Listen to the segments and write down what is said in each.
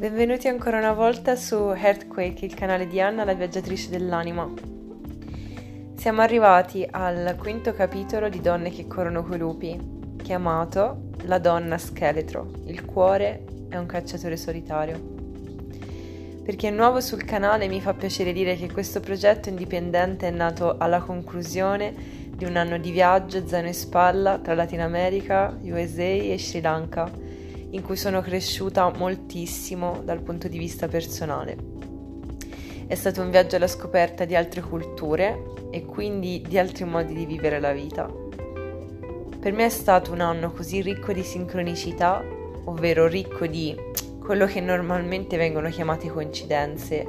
Benvenuti ancora una volta su Earthquake, il canale di Anna, la viaggiatrice dell'anima. Siamo arrivati al quinto capitolo di Donne che corrono coi lupi, chiamato La donna scheletro, il cuore è un cacciatore solitario. Per chi è nuovo sul canale mi fa piacere dire che questo progetto indipendente è nato alla conclusione di un anno di viaggio zaino in spalla tra Latino America, USA e Sri Lanka in cui sono cresciuta moltissimo dal punto di vista personale. È stato un viaggio alla scoperta di altre culture e quindi di altri modi di vivere la vita. Per me è stato un anno così ricco di sincronicità, ovvero ricco di quello che normalmente vengono chiamate coincidenze.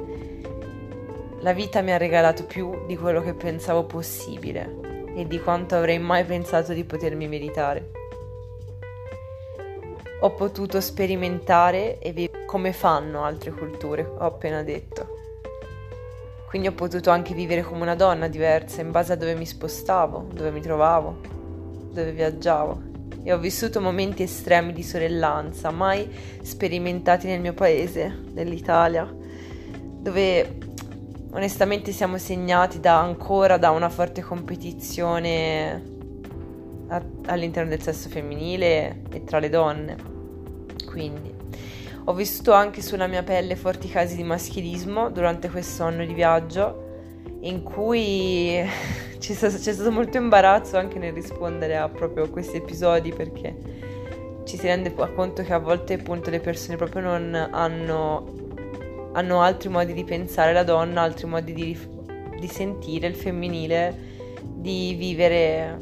La vita mi ha regalato più di quello che pensavo possibile e di quanto avrei mai pensato di potermi meritare ho potuto sperimentare e vedere come fanno altre culture, ho appena detto. Quindi ho potuto anche vivere come una donna diversa in base a dove mi spostavo, dove mi trovavo, dove viaggiavo. E ho vissuto momenti estremi di sorellanza, mai sperimentati nel mio paese, nell'Italia, dove onestamente siamo segnati da, ancora da una forte competizione all'interno del sesso femminile e tra le donne. Quindi ho vissuto anche sulla mia pelle forti casi di maschilismo durante questo anno di viaggio in cui c'è stato, c'è stato molto imbarazzo anche nel rispondere a proprio questi episodi perché ci si rende conto che a volte appunto le persone proprio non hanno, hanno altri modi di pensare la donna, altri modi di, di sentire il femminile, di vivere,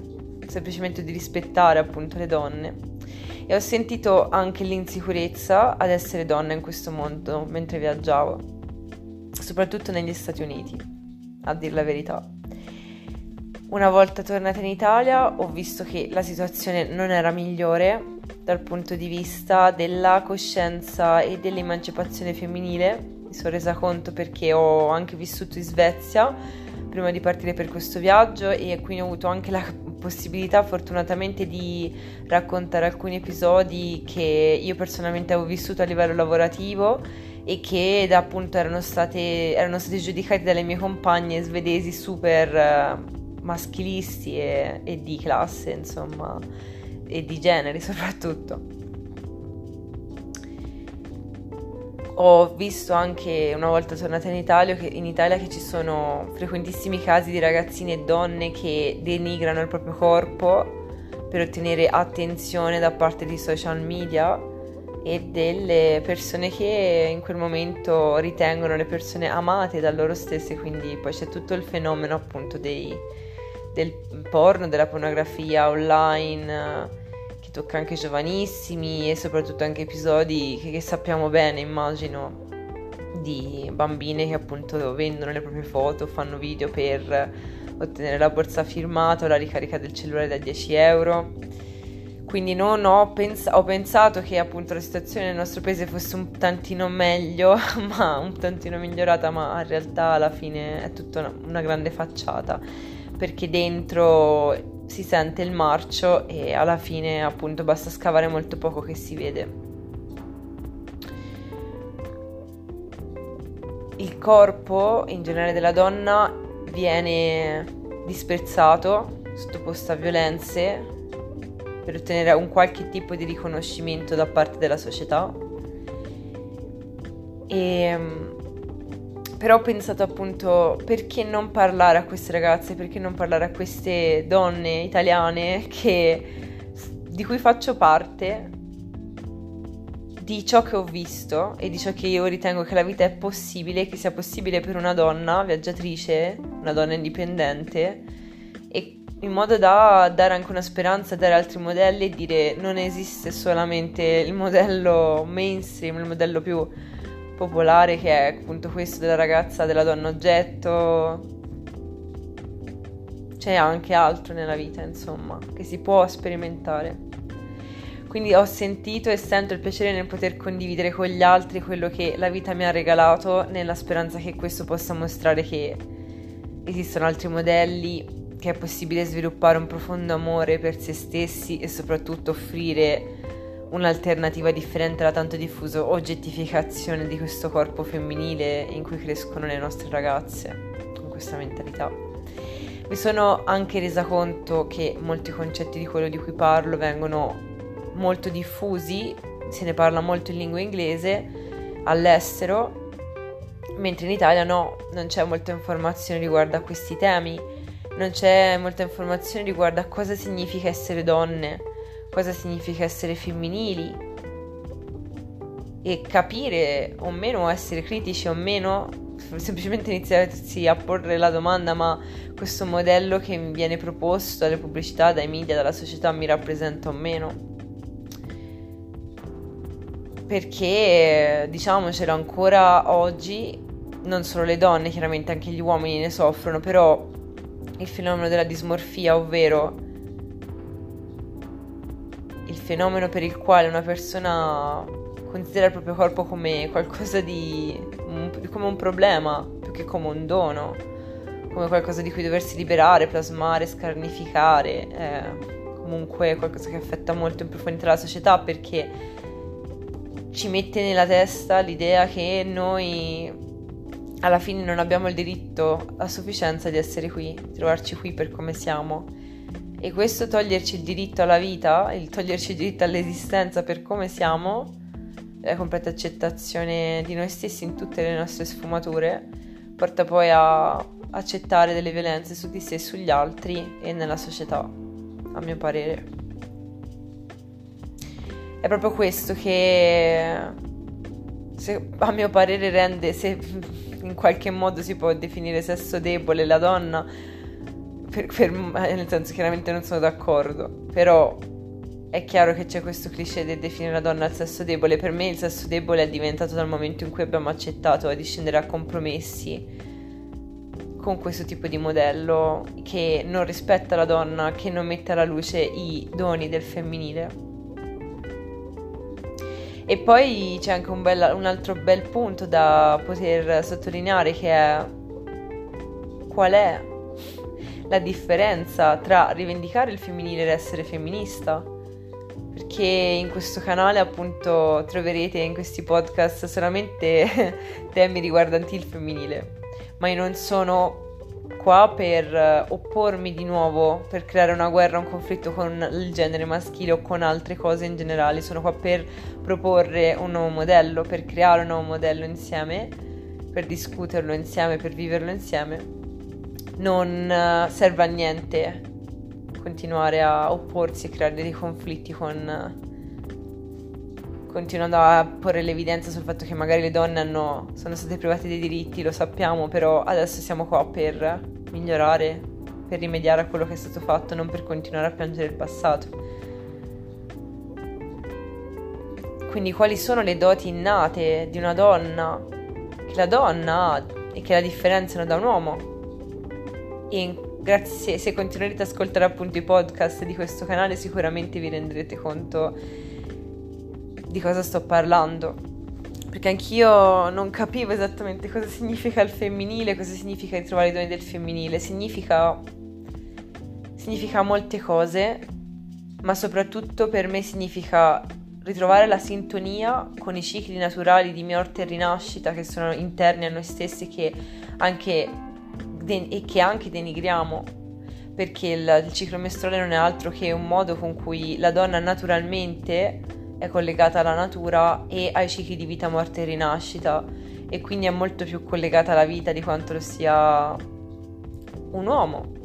semplicemente di rispettare appunto le donne e ho sentito anche l'insicurezza ad essere donna in questo mondo mentre viaggiavo, soprattutto negli Stati Uniti, a dir la verità. Una volta tornata in Italia ho visto che la situazione non era migliore dal punto di vista della coscienza e dell'emancipazione femminile. Mi sono resa conto perché ho anche vissuto in Svezia prima di partire per questo viaggio e quindi ho avuto anche la possibilità fortunatamente di raccontare alcuni episodi che io personalmente avevo vissuto a livello lavorativo e che appunto erano state, erano stati giudicati dalle mie compagne svedesi super uh, maschilisti e, e di classe insomma e di genere soprattutto. Ho visto anche una volta tornata in Italia, che, in Italia che ci sono frequentissimi casi di ragazzine e donne che denigrano il proprio corpo per ottenere attenzione da parte dei social media e delle persone che in quel momento ritengono le persone amate da loro stesse, quindi poi c'è tutto il fenomeno appunto dei, del porno, della pornografia online che tocca anche giovanissimi e soprattutto anche episodi che, che sappiamo bene, immagino, di bambine che appunto vendono le proprie foto, fanno video per ottenere la borsa firmata o la ricarica del cellulare da 10 euro. Quindi non ho, pens- ho pensato che appunto la situazione nel nostro paese fosse un tantino meglio, ma un tantino migliorata, ma in realtà alla fine è tutta una, una grande facciata, perché dentro si sente il marcio e alla fine appunto basta scavare molto poco che si vede. Il corpo in generale della donna viene disprezzato, sottoposto a violenze per ottenere un qualche tipo di riconoscimento da parte della società. E però ho pensato appunto perché non parlare a queste ragazze, perché non parlare a queste donne italiane che, di cui faccio parte, di ciò che ho visto e di ciò che io ritengo che la vita è possibile, che sia possibile per una donna viaggiatrice, una donna indipendente, e in modo da dare anche una speranza, dare altri modelli e dire non esiste solamente il modello mainstream, il modello più popolare che è appunto questo della ragazza, della donna oggetto. C'è anche altro nella vita, insomma, che si può sperimentare. Quindi ho sentito e sento il piacere nel poter condividere con gli altri quello che la vita mi ha regalato, nella speranza che questo possa mostrare che esistono altri modelli, che è possibile sviluppare un profondo amore per se stessi e soprattutto offrire un'alternativa differente alla tanto diffusa oggettificazione di questo corpo femminile in cui crescono le nostre ragazze, con questa mentalità. Mi sono anche resa conto che molti concetti di quello di cui parlo vengono molto diffusi, se ne parla molto in lingua inglese all'estero, mentre in Italia no, non c'è molta informazione riguardo a questi temi, non c'è molta informazione riguardo a cosa significa essere donne, cosa significa essere femminili e capire o meno, essere critici o meno, semplicemente iniziarsi a porre la domanda ma questo modello che mi viene proposto dalle pubblicità, dai media, dalla società mi rappresenta o meno? Perché diciamocelo ancora oggi, non solo le donne, chiaramente anche gli uomini ne soffrono, però il fenomeno della dismorfia, ovvero fenomeno per il quale una persona considera il proprio corpo come qualcosa di come un problema più che come un dono, come qualcosa di cui doversi liberare, plasmare, scarnificare, è comunque qualcosa che affetta molto in profondità la società perché ci mette nella testa l'idea che noi alla fine non abbiamo il diritto a sufficienza di essere qui, di trovarci qui per come siamo e questo toglierci il diritto alla vita, il toglierci il diritto all'esistenza per come siamo, la completa accettazione di noi stessi in tutte le nostre sfumature, porta poi a accettare delle violenze su di sé e sugli altri e nella società, a mio parere. È proprio questo che, se, a mio parere, rende, se in qualche modo si può definire sesso debole la donna, per, per, eh, nel senso chiaramente non sono d'accordo, però è chiaro che c'è questo cliché di definire la donna al sesso debole. Per me il sesso debole è diventato dal momento in cui abbiamo accettato di scendere a compromessi con questo tipo di modello che non rispetta la donna, che non mette alla luce i doni del femminile. E poi c'è anche un, bella, un altro bel punto da poter sottolineare che è qual è la differenza tra rivendicare il femminile ed essere femminista. Perché in questo canale appunto troverete in questi podcast solamente temi riguardanti il femminile, ma io non sono qua per oppormi di nuovo, per creare una guerra, un conflitto con il genere maschile o con altre cose in generale, sono qua per proporre un nuovo modello, per creare un nuovo modello insieme, per discuterlo insieme, per viverlo insieme non eh, serve a niente continuare a opporsi e creare dei conflitti con continuando a porre l'evidenza sul fatto che magari le donne hanno, sono state private dei diritti, lo sappiamo, però adesso siamo qua per migliorare, per rimediare a quello che è stato fatto, non per continuare a piangere il passato. Quindi quali sono le doti innate di una donna che la donna ha e che la differenziano da un uomo? E grazie se continuerete ad ascoltare appunto i podcast di questo canale sicuramente vi renderete conto di cosa sto parlando. Perché anch'io non capivo esattamente cosa significa il femminile, cosa significa ritrovare i doni del femminile, significa significa molte cose, ma soprattutto per me significa ritrovare la sintonia con i cicli naturali di morte e rinascita che sono interni a noi stessi che anche de- e che anche denigriamo perché il, il ciclo mestruale non è altro che un modo con cui la donna naturalmente è collegata alla natura e ai cicli di vita, morte e rinascita e quindi è molto più collegata alla vita di quanto lo sia un uomo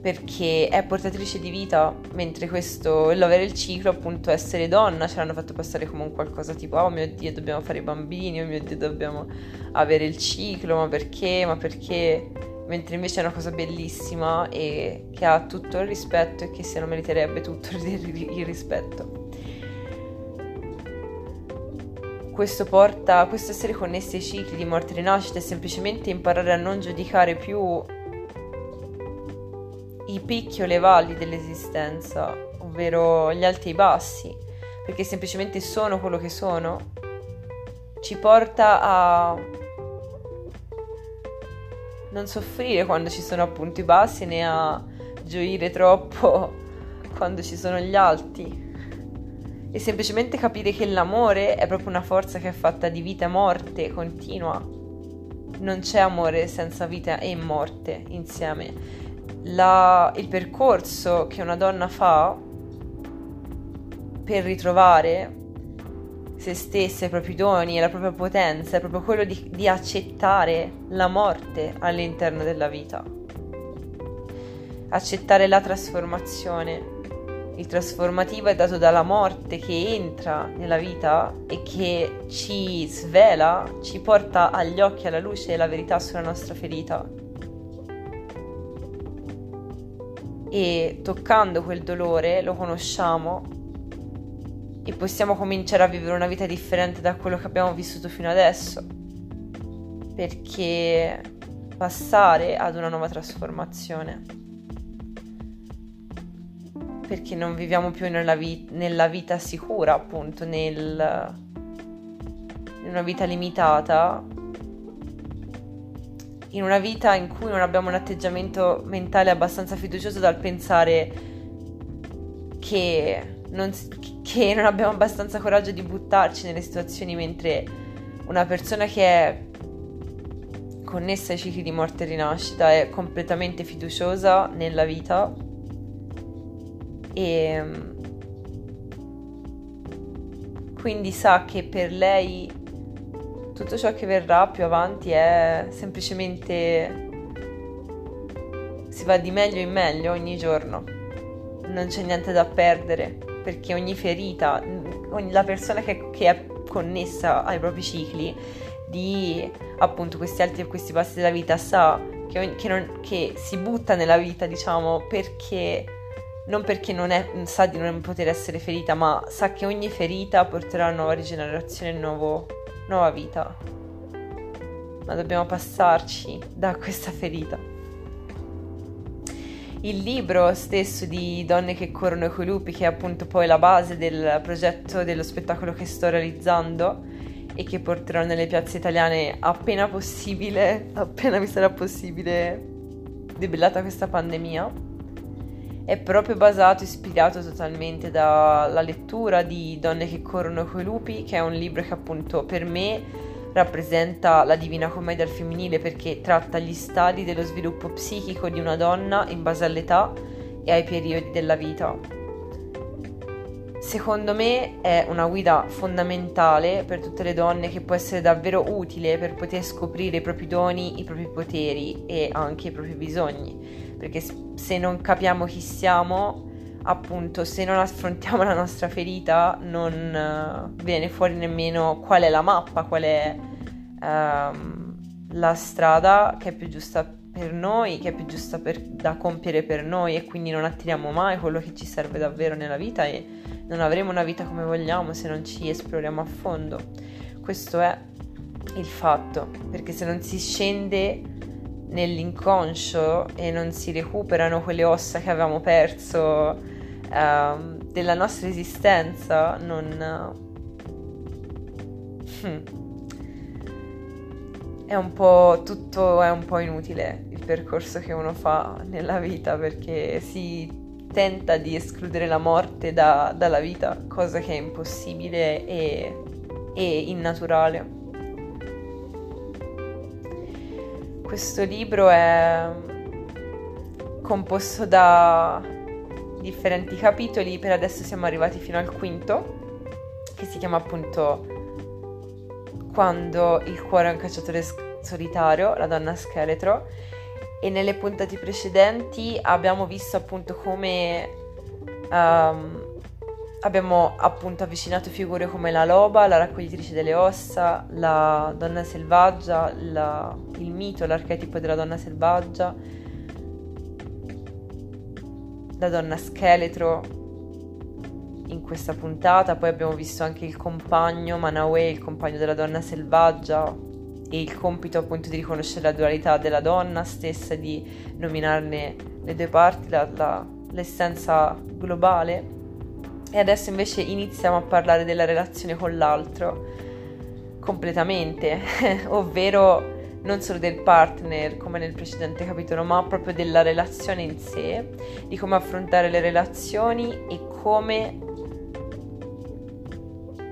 perché è portatrice di vita, mentre questo, l'avere il ciclo, appunto, essere donna, ce l'hanno fatto passare come un qualcosa tipo, oh mio Dio, dobbiamo fare i bambini, oh mio Dio, dobbiamo avere il ciclo, ma perché, ma perché? Mentre invece è una cosa bellissima e che ha tutto il rispetto e che se lo meriterebbe tutto il rispetto. Questo porta, questo essere connessi ai cicli di morte e rinascita è semplicemente imparare a non giudicare più i picchi o le valli dell'esistenza, ovvero gli alti e i bassi, perché semplicemente sono quello che sono, ci porta a non soffrire quando ci sono appunto i bassi né a gioire troppo quando ci sono gli alti. e semplicemente capire che l'amore è proprio una forza che è fatta di vita e morte continua. Non c'è amore senza vita e morte insieme. La, il percorso che una donna fa per ritrovare se stessa, i propri doni la propria potenza è proprio quello di, di accettare la morte all'interno della vita. Accettare la trasformazione il trasformativo è dato dalla morte che entra nella vita e che ci svela, ci porta agli occhi alla luce la verità sulla nostra ferita. E toccando quel dolore lo conosciamo e possiamo cominciare a vivere una vita differente da quello che abbiamo vissuto fino adesso. Perché passare ad una nuova trasformazione perché non viviamo più nella, vi- nella vita sicura, appunto, nel, in una vita limitata, in una vita in cui non abbiamo un atteggiamento mentale abbastanza fiducioso dal pensare che non, che non abbiamo abbastanza coraggio di buttarci nelle situazioni mentre una persona che è connessa ai cicli di morte e rinascita è completamente fiduciosa nella vita. E mm, quindi sa che per lei tutto ciò che verrà più avanti è semplicemente si va di meglio in meglio ogni giorno. Non c'è niente da perdere perché ogni ferita ogni, la persona che, che, è connessa ai propri cicli di appunto questi alti e questi bassi della vita sa che, che, non, che si butta nella vita diciamo perché non perché non è, sa di non poter essere ferita, ma sa che ogni ferita porterà a nuova rigenerazione e nuova vita. Ma dobbiamo passarci da questa ferita. Il libro stesso di Donne che corrono coi lupi, che è appunto poi la base del progetto dello spettacolo che sto realizzando e che porterò nelle piazze italiane appena possibile, appena mi sarà possibile, debellata questa pandemia. È proprio basato, ispirato totalmente dalla lettura di Donne che corrono coi lupi, che è un libro che appunto per me rappresenta la Divina Commedia al femminile perché tratta gli stadi dello sviluppo psichico di una donna in base all'età e ai periodi della vita. Secondo me è una guida fondamentale per tutte le donne che può essere davvero utile per poter scoprire i propri doni, i propri poteri e anche i propri bisogni perché se non capiamo chi siamo, appunto, se non affrontiamo la nostra ferita, non uh, viene fuori nemmeno qual è la mappa, qual è uh, la strada che è più giusta per noi, che è più giusta per, da compiere per noi e quindi non attiriamo mai quello che ci serve davvero nella vita e non avremo una vita come vogliamo se non ci esploriamo a fondo. Questo è il fatto, perché se non si scende nell'inconscio e non si recuperano quelle ossa che avevamo perso uh, della nostra esistenza, non... Uh, è un po' tutto è un po' inutile il percorso che uno fa nella vita perché si tenta di escludere la morte da, dalla vita, cosa che è impossibile e, e innaturale. questo libro è composto da differenti capitoli, per adesso siamo arrivati fino al quinto, che si chiama appunto Quando il cuore è un cacciatore solitario, la donna scheletro, e nelle puntate precedenti abbiamo visto appunto come um, abbiamo appunto avvicinato figure come la loba, la raccoglitrice delle ossa, la donna selvaggia, la, il mito, l'archetipo della donna selvaggia, la donna scheletro in questa puntata, poi abbiamo visto anche il compagno Manaue, il compagno della donna selvaggia e il compito appunto di riconoscere la dualità della donna stessa, di nominarne le due parti, la, la, l'essenza globale. E adesso invece iniziamo a parlare della relazione con l'altro completamente, ovvero non solo del partner come nel precedente capitolo, ma proprio della relazione in sé, di come affrontare le relazioni e come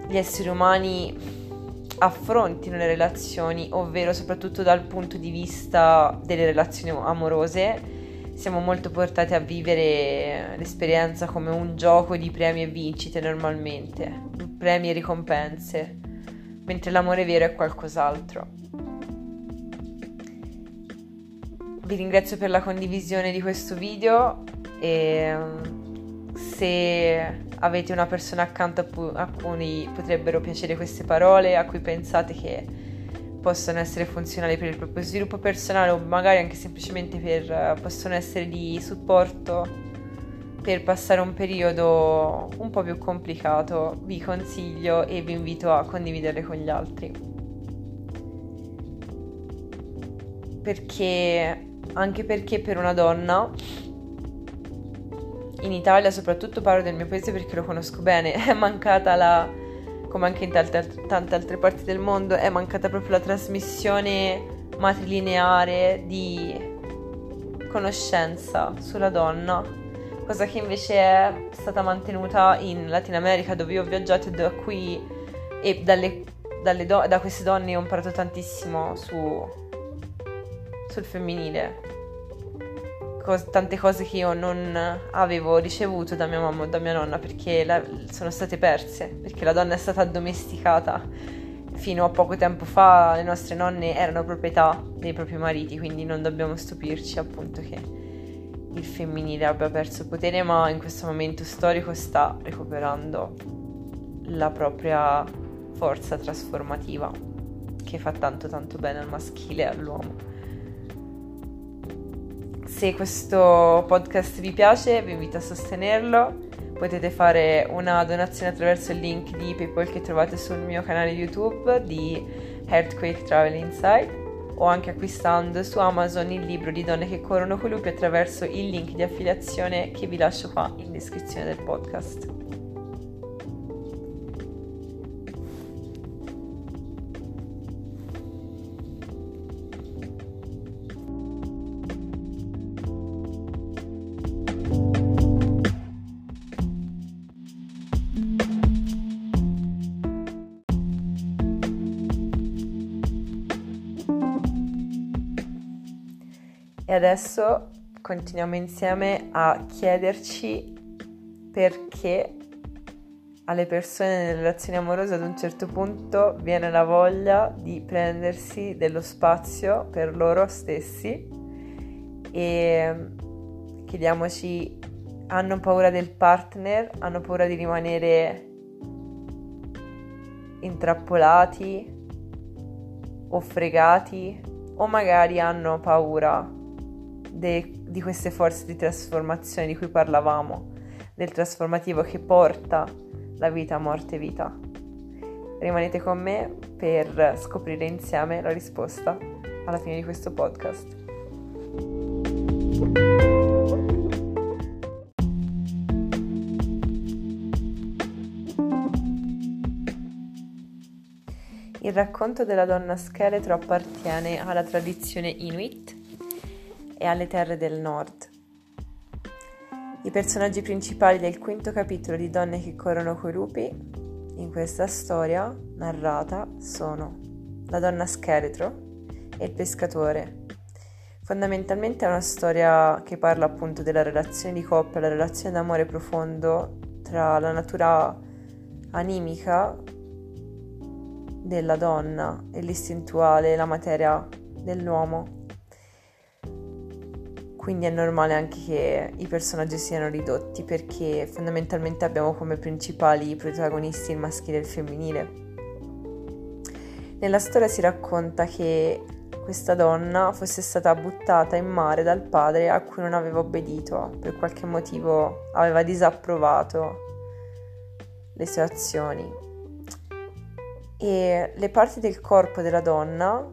gli esseri umani affrontino le relazioni, ovvero soprattutto dal punto di vista delle relazioni amorose, siamo molto portati a vivere l'esperienza come un gioco di premi e vincite normalmente, premi e ricompense, mentre l'amore vero è qualcos'altro. Vi ringrazio per la condivisione di questo video e se avete una persona accanto a, cui potrebbero piacere queste parole, a cui pensate che possono essere funzionali per il proprio sviluppo personale o magari anche semplicemente per, possono essere di supporto per passare un periodo un po' più complicato, vi consiglio e vi invito a condividerle con gli altri. Perché, anche perché per una donna in Italia, soprattutto parlo del mio paese perché lo conosco bene, è mancata la, come anche in tante, tante altre parti del mondo, è mancata proprio la trasmissione matrilineare di conoscenza sulla donna, cosa che invece è stata mantenuta in Latino America dove io ho viaggiato e da qui e dalle, dalle do, da queste donne ho imparato tantissimo su, sul femminile cos- tante cose che io non avevo ricevuto da mia mamma o da mia nonna perché la- sono state perse, perché la donna è stata addomesticata. Fino a poco tempo fa le nostre nonne erano proprietà dei propri mariti, quindi non dobbiamo stupirci appunto che il femminile abbia perso potere, ma in questo momento storico sta recuperando la propria forza trasformativa che fa tanto tanto bene al maschile e all'uomo. Se questo podcast vi piace, vi invito a sostenerlo. Potete fare una donazione attraverso il link di PayPal che trovate sul mio canale YouTube di Earthquake Travel Insight o anche acquistando su Amazon il libro di Donne che corrono con lupi attraverso il link di affiliazione che vi lascio qua in descrizione del podcast. E adesso continuiamo insieme a chiederci perché alle persone nelle relazioni amorose ad un certo punto viene la voglia di prendersi dello spazio per loro stessi. E chiediamoci hanno paura del partner, hanno paura di rimanere intrappolati o fregati? O magari hanno paura de, di queste forze di trasformazione di cui parlavamo, del trasformativo che porta la vita, morte, vita. Rimanete con me per scoprire insieme la risposta alla fine di questo podcast. Il racconto della donna scheletro appartiene alla tradizione Inuit e alle terre del nord. I personaggi principali del quinto capitolo di Donne che corrono coi lupi in questa storia narrata sono la donna scheletro e il pescatore. Fondamentalmente è una storia che parla appunto della relazione di coppia, la relazione d'amore profondo tra la natura animica della donna e l'istintuale, la materia dell'uomo quindi è normale anche che i personaggi siano ridotti perché fondamentalmente abbiamo come principali protagonisti il maschile e il femminile. Nella storia si racconta che questa donna fosse stata buttata in mare dal padre a cui non aveva obbedito, per qualche motivo aveva disapprovato le sue azioni. E le parti del corpo della donna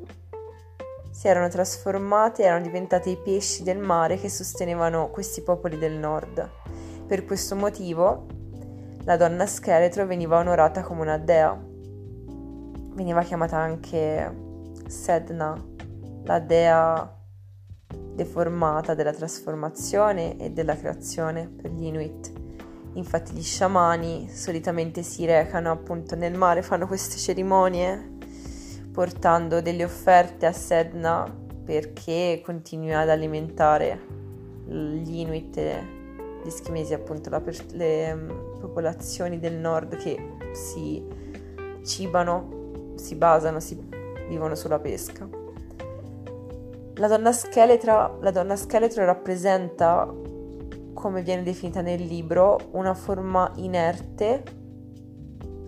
si erano trasformate e erano diventate i pesci del mare che sostenevano questi popoli del nord. Per questo motivo la donna scheletro veniva onorata come una dea. Veniva chiamata anche Sedna, la dea deformata della trasformazione e della creazione per gli Inuit. Infatti gli sciamani solitamente si recano appunto nel mare, fanno queste cerimonie portando delle offerte a Sedna perché continui ad alimentare gli Inuit gli Eschimesi, appunto per- le um, popolazioni del nord che si cibano, si basano, si vivono sulla pesca. La donna scheletra, la donna scheletro rappresenta come viene definita nel libro, una forma inerte,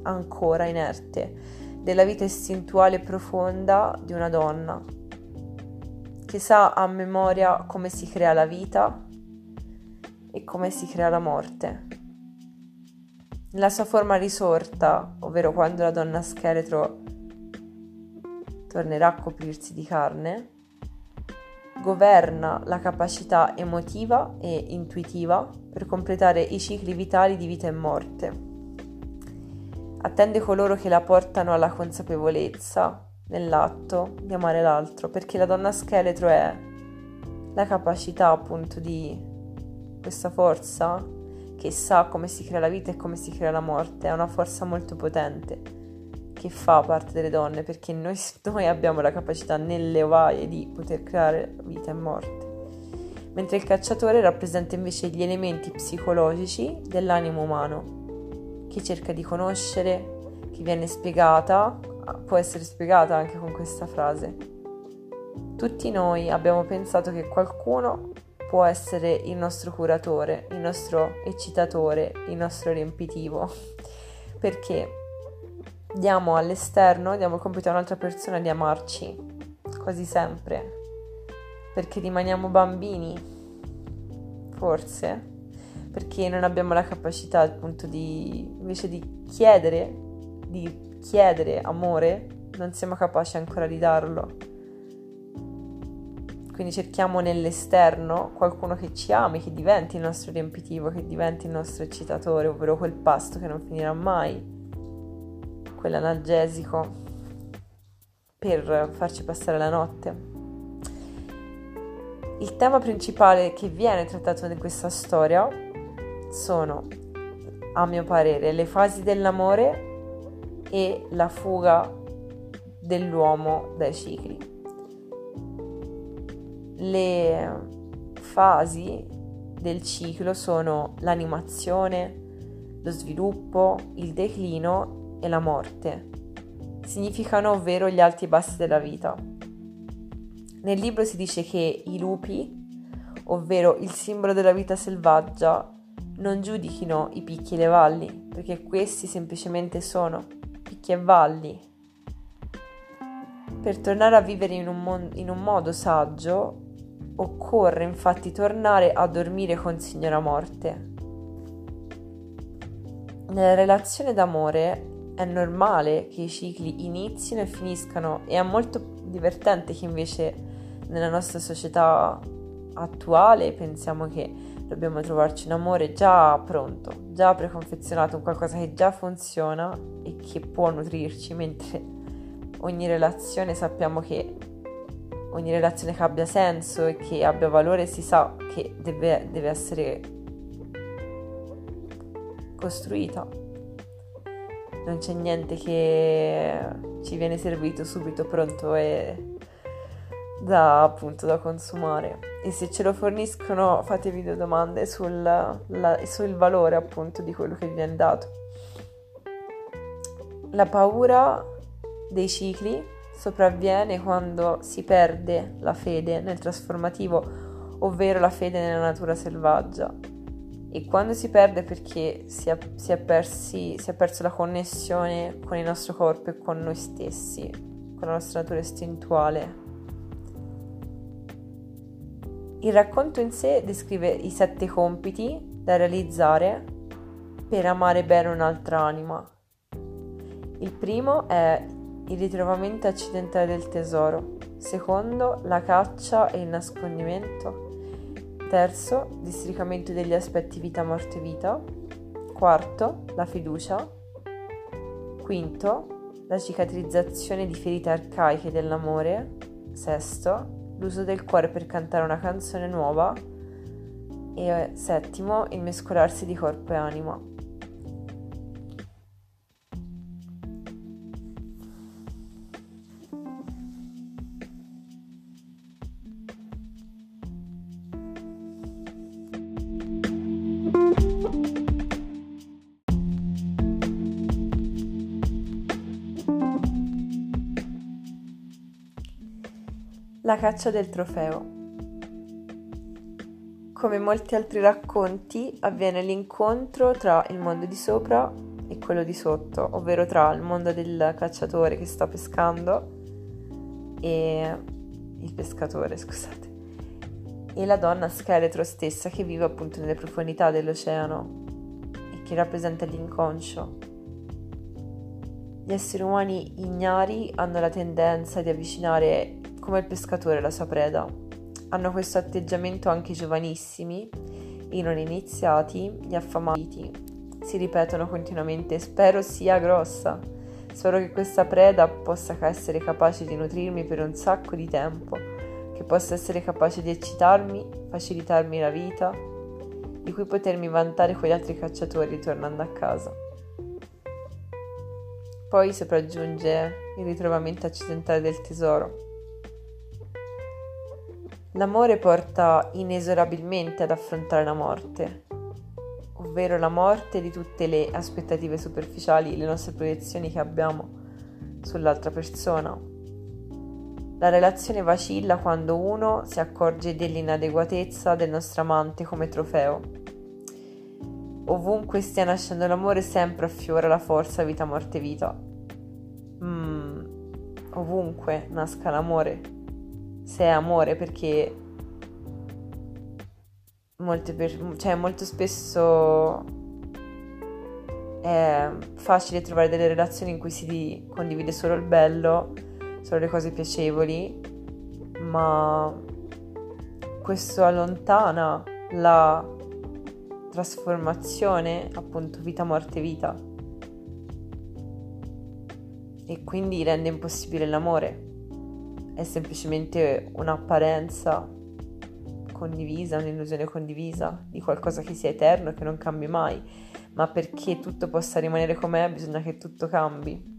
ancora inerte, della vita istintuale profonda di una donna, che sa a memoria come si crea la vita e come si crea la morte. Nella sua forma risorta, ovvero quando la donna scheletro tornerà a coprirsi di carne, governa la capacità emotiva e intuitiva per completare i cicli vitali di vita e morte. Attende coloro che la portano alla consapevolezza nell'atto di amare l'altro, perché la donna scheletro è la capacità appunto di questa forza che sa come si crea la vita e come si crea la morte, è una forza molto potente che fa parte delle donne perché noi, noi abbiamo la capacità nelle ovaie di poter creare vita e morte. Mentre il cacciatore rappresenta invece gli elementi psicologici dell'animo umano, che cerca di conoscere, che viene spiegata, può essere spiegata anche con questa frase. Tutti noi abbiamo pensato che qualcuno può essere il nostro curatore, il nostro eccitatore, il nostro riempitivo, perché diamo all'esterno, diamo il compito a un'altra persona di amarci quasi sempre, perché rimaniamo bambini, forse, perché non abbiamo la capacità appunto di, invece di chiedere, di chiedere amore, non siamo capaci ancora di darlo. Quindi cerchiamo nell'esterno qualcuno che ci ami, che diventi il nostro riempitivo, che diventi il nostro eccitatore, ovvero quel pasto che non finirà mai quell'analgesico per farci passare la notte. Il tema principale che viene trattato in questa storia sono, a mio parere, le fasi dell'amore e la fuga dell'uomo dai cicli. Le fasi del ciclo sono l'animazione, lo sviluppo, il declino e la morte. Significano ovvero gli alti e bassi della vita. Nel libro si dice che i lupi, ovvero il simbolo della vita selvaggia, non giudichino i picchi e le valli, perché questi semplicemente sono picchi e valli. Per tornare a vivere in un, mon- in un modo saggio, occorre infatti tornare a dormire con Signora Morte. Nella relazione d'amore è normale che i cicli inizino e finiscano e è molto divertente che invece nella nostra società attuale pensiamo che dobbiamo trovarci un amore già pronto, già preconfezionato, un qualcosa che già funziona e che può nutrirci, mentre ogni relazione sappiamo che ogni relazione che abbia senso e che abbia valore si sa che deve, deve essere costruita. Non c'è niente che ci viene servito subito pronto e da appunto da consumare. E se ce lo forniscono fatevi due domande sul, la, sul valore appunto di quello che vi viene dato. La paura dei cicli sopravviene quando si perde la fede nel trasformativo ovvero la fede nella natura selvaggia. E quando si perde perché si è, si, è persi, si è perso la connessione con il nostro corpo e con noi stessi, con la nostra natura istintuale. Il racconto in sé descrive i sette compiti da realizzare per amare bene un'altra anima. Il primo è il ritrovamento accidentale del tesoro, secondo la caccia e il nascondimento, Terzo, districamento degli aspetti vita-morte-vita. Quarto, la fiducia. Quinto, la cicatrizzazione di ferite arcaiche dell'amore. Sesto, l'uso del cuore per cantare una canzone nuova. E settimo, il mescolarsi di corpo e anima. Caccia del trofeo. Come molti altri racconti, avviene l'incontro tra il mondo di sopra e quello di sotto, ovvero tra il mondo del cacciatore che sta pescando e il pescatore, scusate, e la donna scheletro stessa che vive appunto nelle profondità dell'oceano e che rappresenta l'inconscio. Gli esseri umani ignari hanno la tendenza di avvicinare come il pescatore la sua preda. Hanno questo atteggiamento anche i giovanissimi, i non iniziati, gli affamati. Si ripetono continuamente: Spero sia grossa. Spero che questa preda possa essere capace di nutrirmi per un sacco di tempo, che possa essere capace di eccitarmi, facilitarmi la vita, di cui potermi vantare con gli altri cacciatori ritornando a casa. Poi sopraggiunge il ritrovamento accidentale del tesoro L'amore porta inesorabilmente ad affrontare la morte, ovvero la morte di tutte le aspettative superficiali, le nostre proiezioni che abbiamo sull'altra persona. La relazione vacilla quando uno si accorge dell'inadeguatezza del nostro amante come trofeo. Ovunque stia nascendo l'amore sempre affiora la forza vita morte vita. Mm, ovunque nasca l'amore se è amore perché per, cioè molto spesso è facile trovare delle relazioni in cui si condivide solo il bello, solo le cose piacevoli, ma questo allontana la trasformazione, appunto vita, morte, vita. E quindi rende impossibile l'amore è semplicemente un'apparenza condivisa, un'illusione condivisa di qualcosa che sia eterno e che non cambi mai, ma perché tutto possa rimanere com'è bisogna che tutto cambi.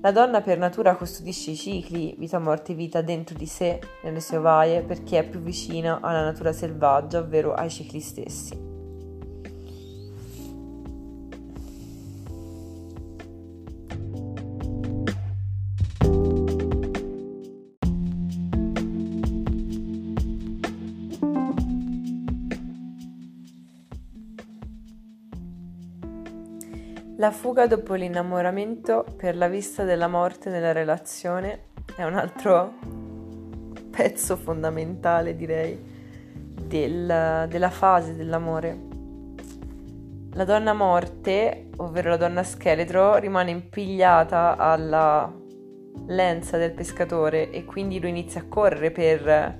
La donna per natura custodisce i cicli, vita, morte, vita dentro di sé, nelle sue ovaie, perché è più vicina alla natura selvaggia, ovvero ai cicli stessi. La fuga dopo l'innamoramento per la vista della morte nella relazione è un altro pezzo fondamentale, direi, del, della fase dell'amore. La donna morte, ovvero la donna scheletro, rimane impigliata alla lenza del pescatore e quindi lui inizia a correre per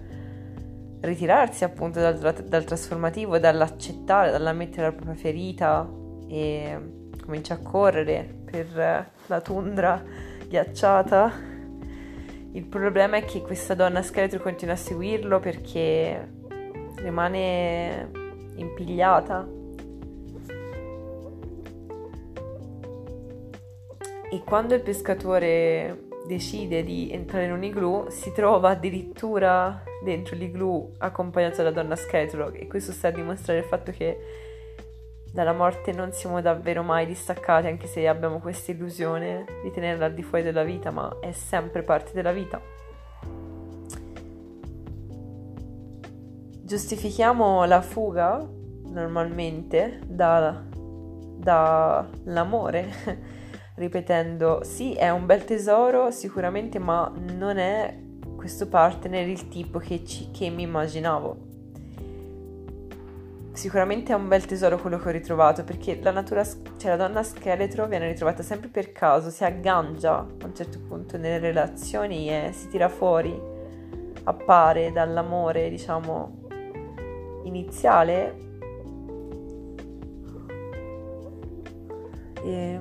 ritirarsi appunto dal, dal trasformativo, dall'accettare, dall'ammettere la propria ferita e comincia a correre per la tundra ghiacciata. Il problema è che questa donna scheletro continua a seguirlo perché rimane impigliata. E quando il pescatore decide di entrare in un igloo, si trova addirittura dentro l'igloo accompagnato dalla donna scheletro e questo sta a dimostrare il fatto che dalla morte non siamo davvero mai distaccati, anche se abbiamo questa illusione di tenerla al di fuori della vita, ma è sempre parte della vita. Giustifichiamo la fuga normalmente da, dall'amore, ripetendo sì, è un bel tesoro sicuramente, ma non è questo partner il tipo che, ci, che mi immaginavo sicuramente è un bel tesoro quello che ho ritrovato perché la natura, cioè la donna scheletro viene ritrovata sempre per caso, si aggancia a un certo punto nelle relazioni e si tira fuori, appare dall'amore, diciamo, iniziale. E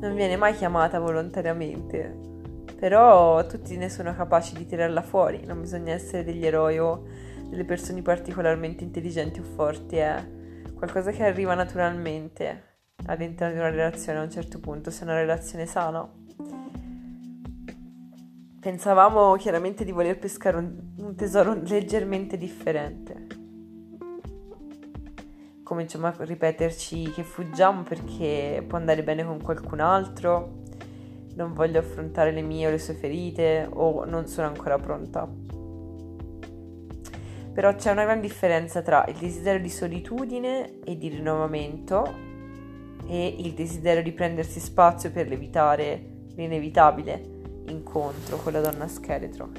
non viene mai chiamata volontariamente però tutti ne sono capaci di tirarla fuori, non bisogna essere degli eroi o delle persone particolarmente intelligenti o forti, è qualcosa che arriva naturalmente all'interno di una relazione a un certo punto, se è una relazione sana. Pensavamo chiaramente di voler pescare un, un tesoro leggermente differente. Cominciamo a ripeterci che fuggiamo perché può andare bene con qualcun altro, non voglio affrontare le mie o le sue ferite o non sono ancora pronta. Però c'è una gran differenza tra il desiderio di solitudine e di rinnovamento e il desiderio di prendersi spazio per evitare l'inevitabile incontro con la donna scheletro.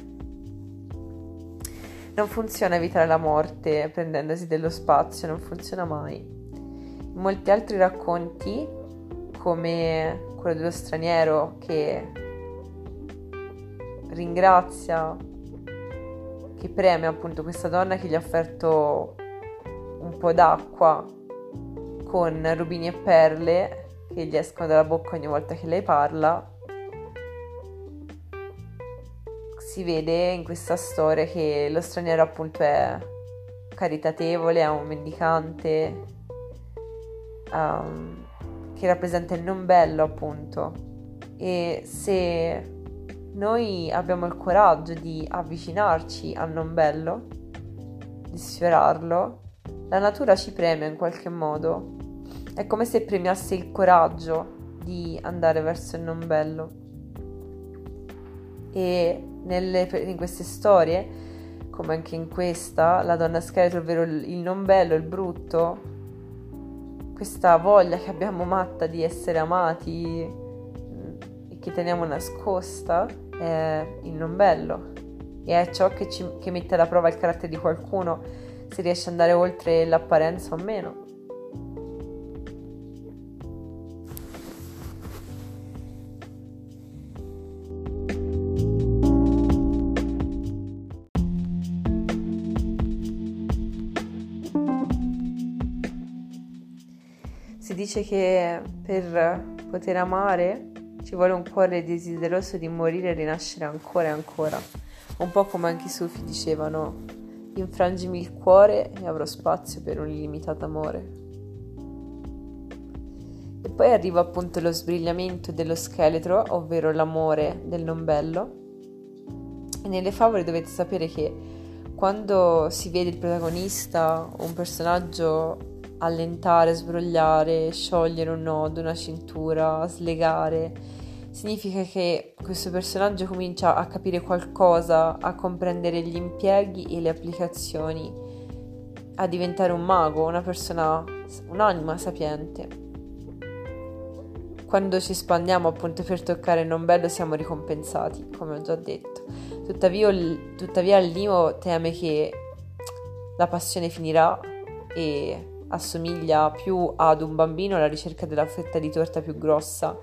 Non funziona evitare la morte prendendosi dello spazio, non funziona mai. In molti altri racconti, come quello dello straniero che ringrazia, che preme appunto questa donna che gli ha offerto un po' d'acqua con rubini e perle che gli escono dalla bocca ogni volta che lei parla. Si vede in questa storia che lo straniero appunto è caritatevole, è un mendicante um, che rappresenta il non bello appunto e se noi abbiamo il coraggio di avvicinarci al non bello, di sfiorarlo, la natura ci premia in qualche modo è come se premiasse il coraggio di andare verso il non bello. E nelle, in queste storie, come anche in questa, la donna scheletro, ovvero il non bello, il brutto, questa voglia che abbiamo matta di essere amati mm, e che teniamo nascosta, è il non bello. E è ciò che, ci, che mette alla prova il carattere di qualcuno, se riesce ad andare oltre l'apparenza o meno. Dice che per poter amare ci vuole un cuore desideroso di morire e rinascere ancora e ancora. Un po' come anche i sufi dicevano, infrangimi il cuore e avrò spazio per un illimitato amore. E poi arriva appunto lo sbrigliamento dello scheletro, ovvero l'amore del non bello. E nelle favole dovete sapere che quando si vede il protagonista o un personaggio allentare, sbrogliare, sciogliere un nodo, una cintura, slegare. Significa che questo personaggio comincia a capire qualcosa, a comprendere gli impieghi e le applicazioni, a diventare un mago, una persona, un'anima sapiente. Quando ci espandiamo appunto per toccare il non bello siamo ricompensati, come ho già detto. Tuttavia, tuttavia Limo teme che la passione finirà e assomiglia più ad un bambino alla ricerca della fetta di torta più grossa.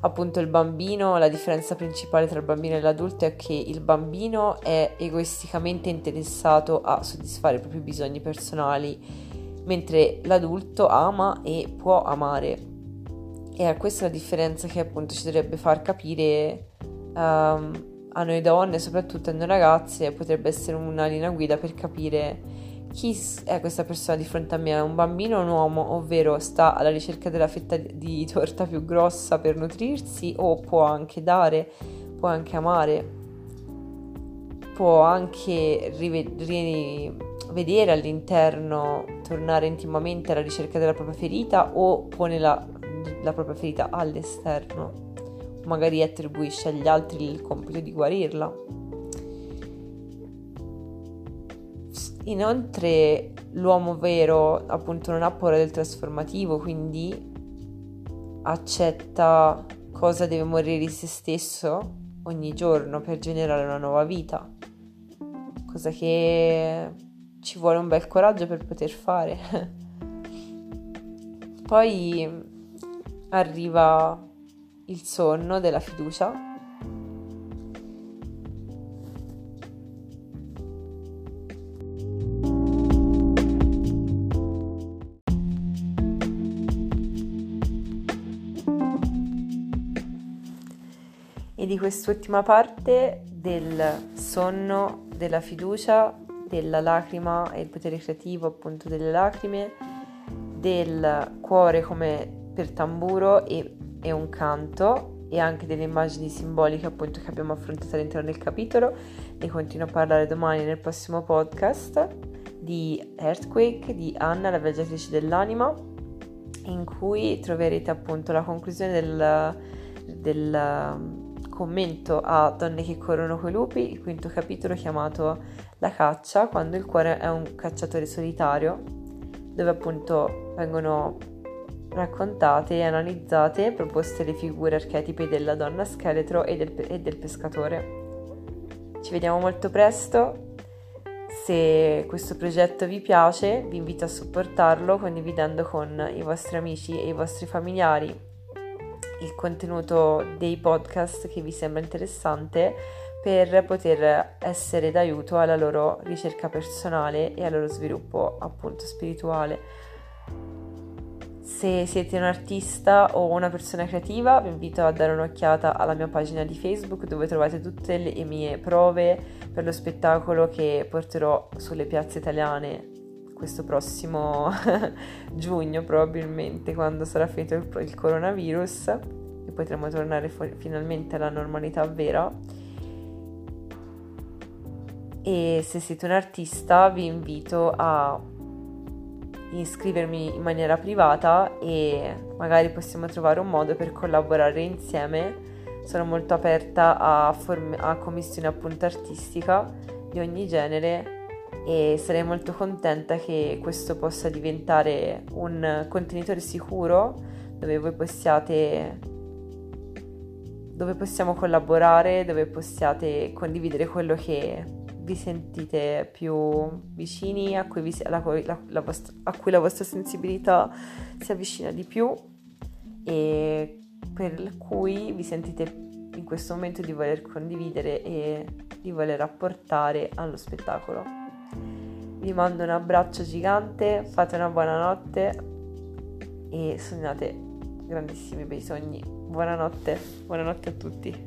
Appunto il bambino, la differenza principale tra il bambino e l'adulto è che il bambino è egoisticamente interessato a soddisfare i propri bisogni personali, mentre l'adulto ama e può amare. E questa la differenza che appunto ci dovrebbe far capire um, a noi donne, soprattutto a noi ragazze, potrebbe essere una linea guida per capire chi è questa persona di fronte a me? È un bambino o un uomo, ovvero sta alla ricerca della fetta di torta più grossa per nutrirsi o può anche dare, può anche amare, può anche rivedere all'interno, tornare intimamente alla ricerca della propria ferita o pone la, la propria ferita all'esterno, magari attribuisce agli altri il compito di guarirla. Inoltre l'uomo vero appunto non ha paura del trasformativo, quindi accetta cosa deve morire di se stesso ogni giorno per generare una nuova vita, cosa che ci vuole un bel coraggio per poter fare. Poi arriva il sonno della fiducia di quest'ultima parte del sonno, della fiducia, della lacrima e il potere creativo appunto delle lacrime, del cuore come per tamburo e, e un canto e anche delle immagini simboliche appunto che abbiamo affrontato all'interno del capitolo. Ne continuo a parlare domani nel prossimo podcast di Earthquake di Anna, la viaggiatrice dell'anima, in cui troverete appunto la conclusione del, del commento a Donne che corrono coi lupi, il quinto capitolo chiamato La caccia, quando il cuore è un cacciatore solitario, dove appunto vengono raccontate e analizzate proposte le figure archetipi della donna scheletro e del, e del pescatore. Ci vediamo molto presto. Se questo progetto vi piace, vi invito a supportarlo condividendo con i vostri amici e i vostri familiari il contenuto dei podcast che vi sembra interessante per poter essere d'aiuto alla loro ricerca personale e al loro sviluppo appunto spirituale. Se siete un artista o una persona creativa, vi invito a dare un'occhiata alla mia pagina di Facebook dove trovate tutte le mie prove per lo spettacolo che porterò sulle piazze italiane questo prossimo giugno probabilmente quando sarà finito il, il coronavirus e potremo tornare fu- finalmente alla normalità vera. E se siete un artista vi invito a iscrivermi in maniera privata e magari possiamo trovare un modo per collaborare insieme. Sono molto aperta a, form- a commissione appunto artistica di ogni genere e sarei molto contenta che questo possa diventare un contenitore sicuro dove voi possiate dove possiamo collaborare, dove possiate condividere quello che vi sentite più vicini, a cui, vi, la, la, la vostra, a cui la vostra sensibilità si avvicina di più e per cui vi sentite in questo momento di voler condividere e di voler apportare allo spettacolo. Vi mando un abbraccio gigante, fate una buona notte e sognate grandissimi bei sogni. Buonanotte, buonanotte a tutti.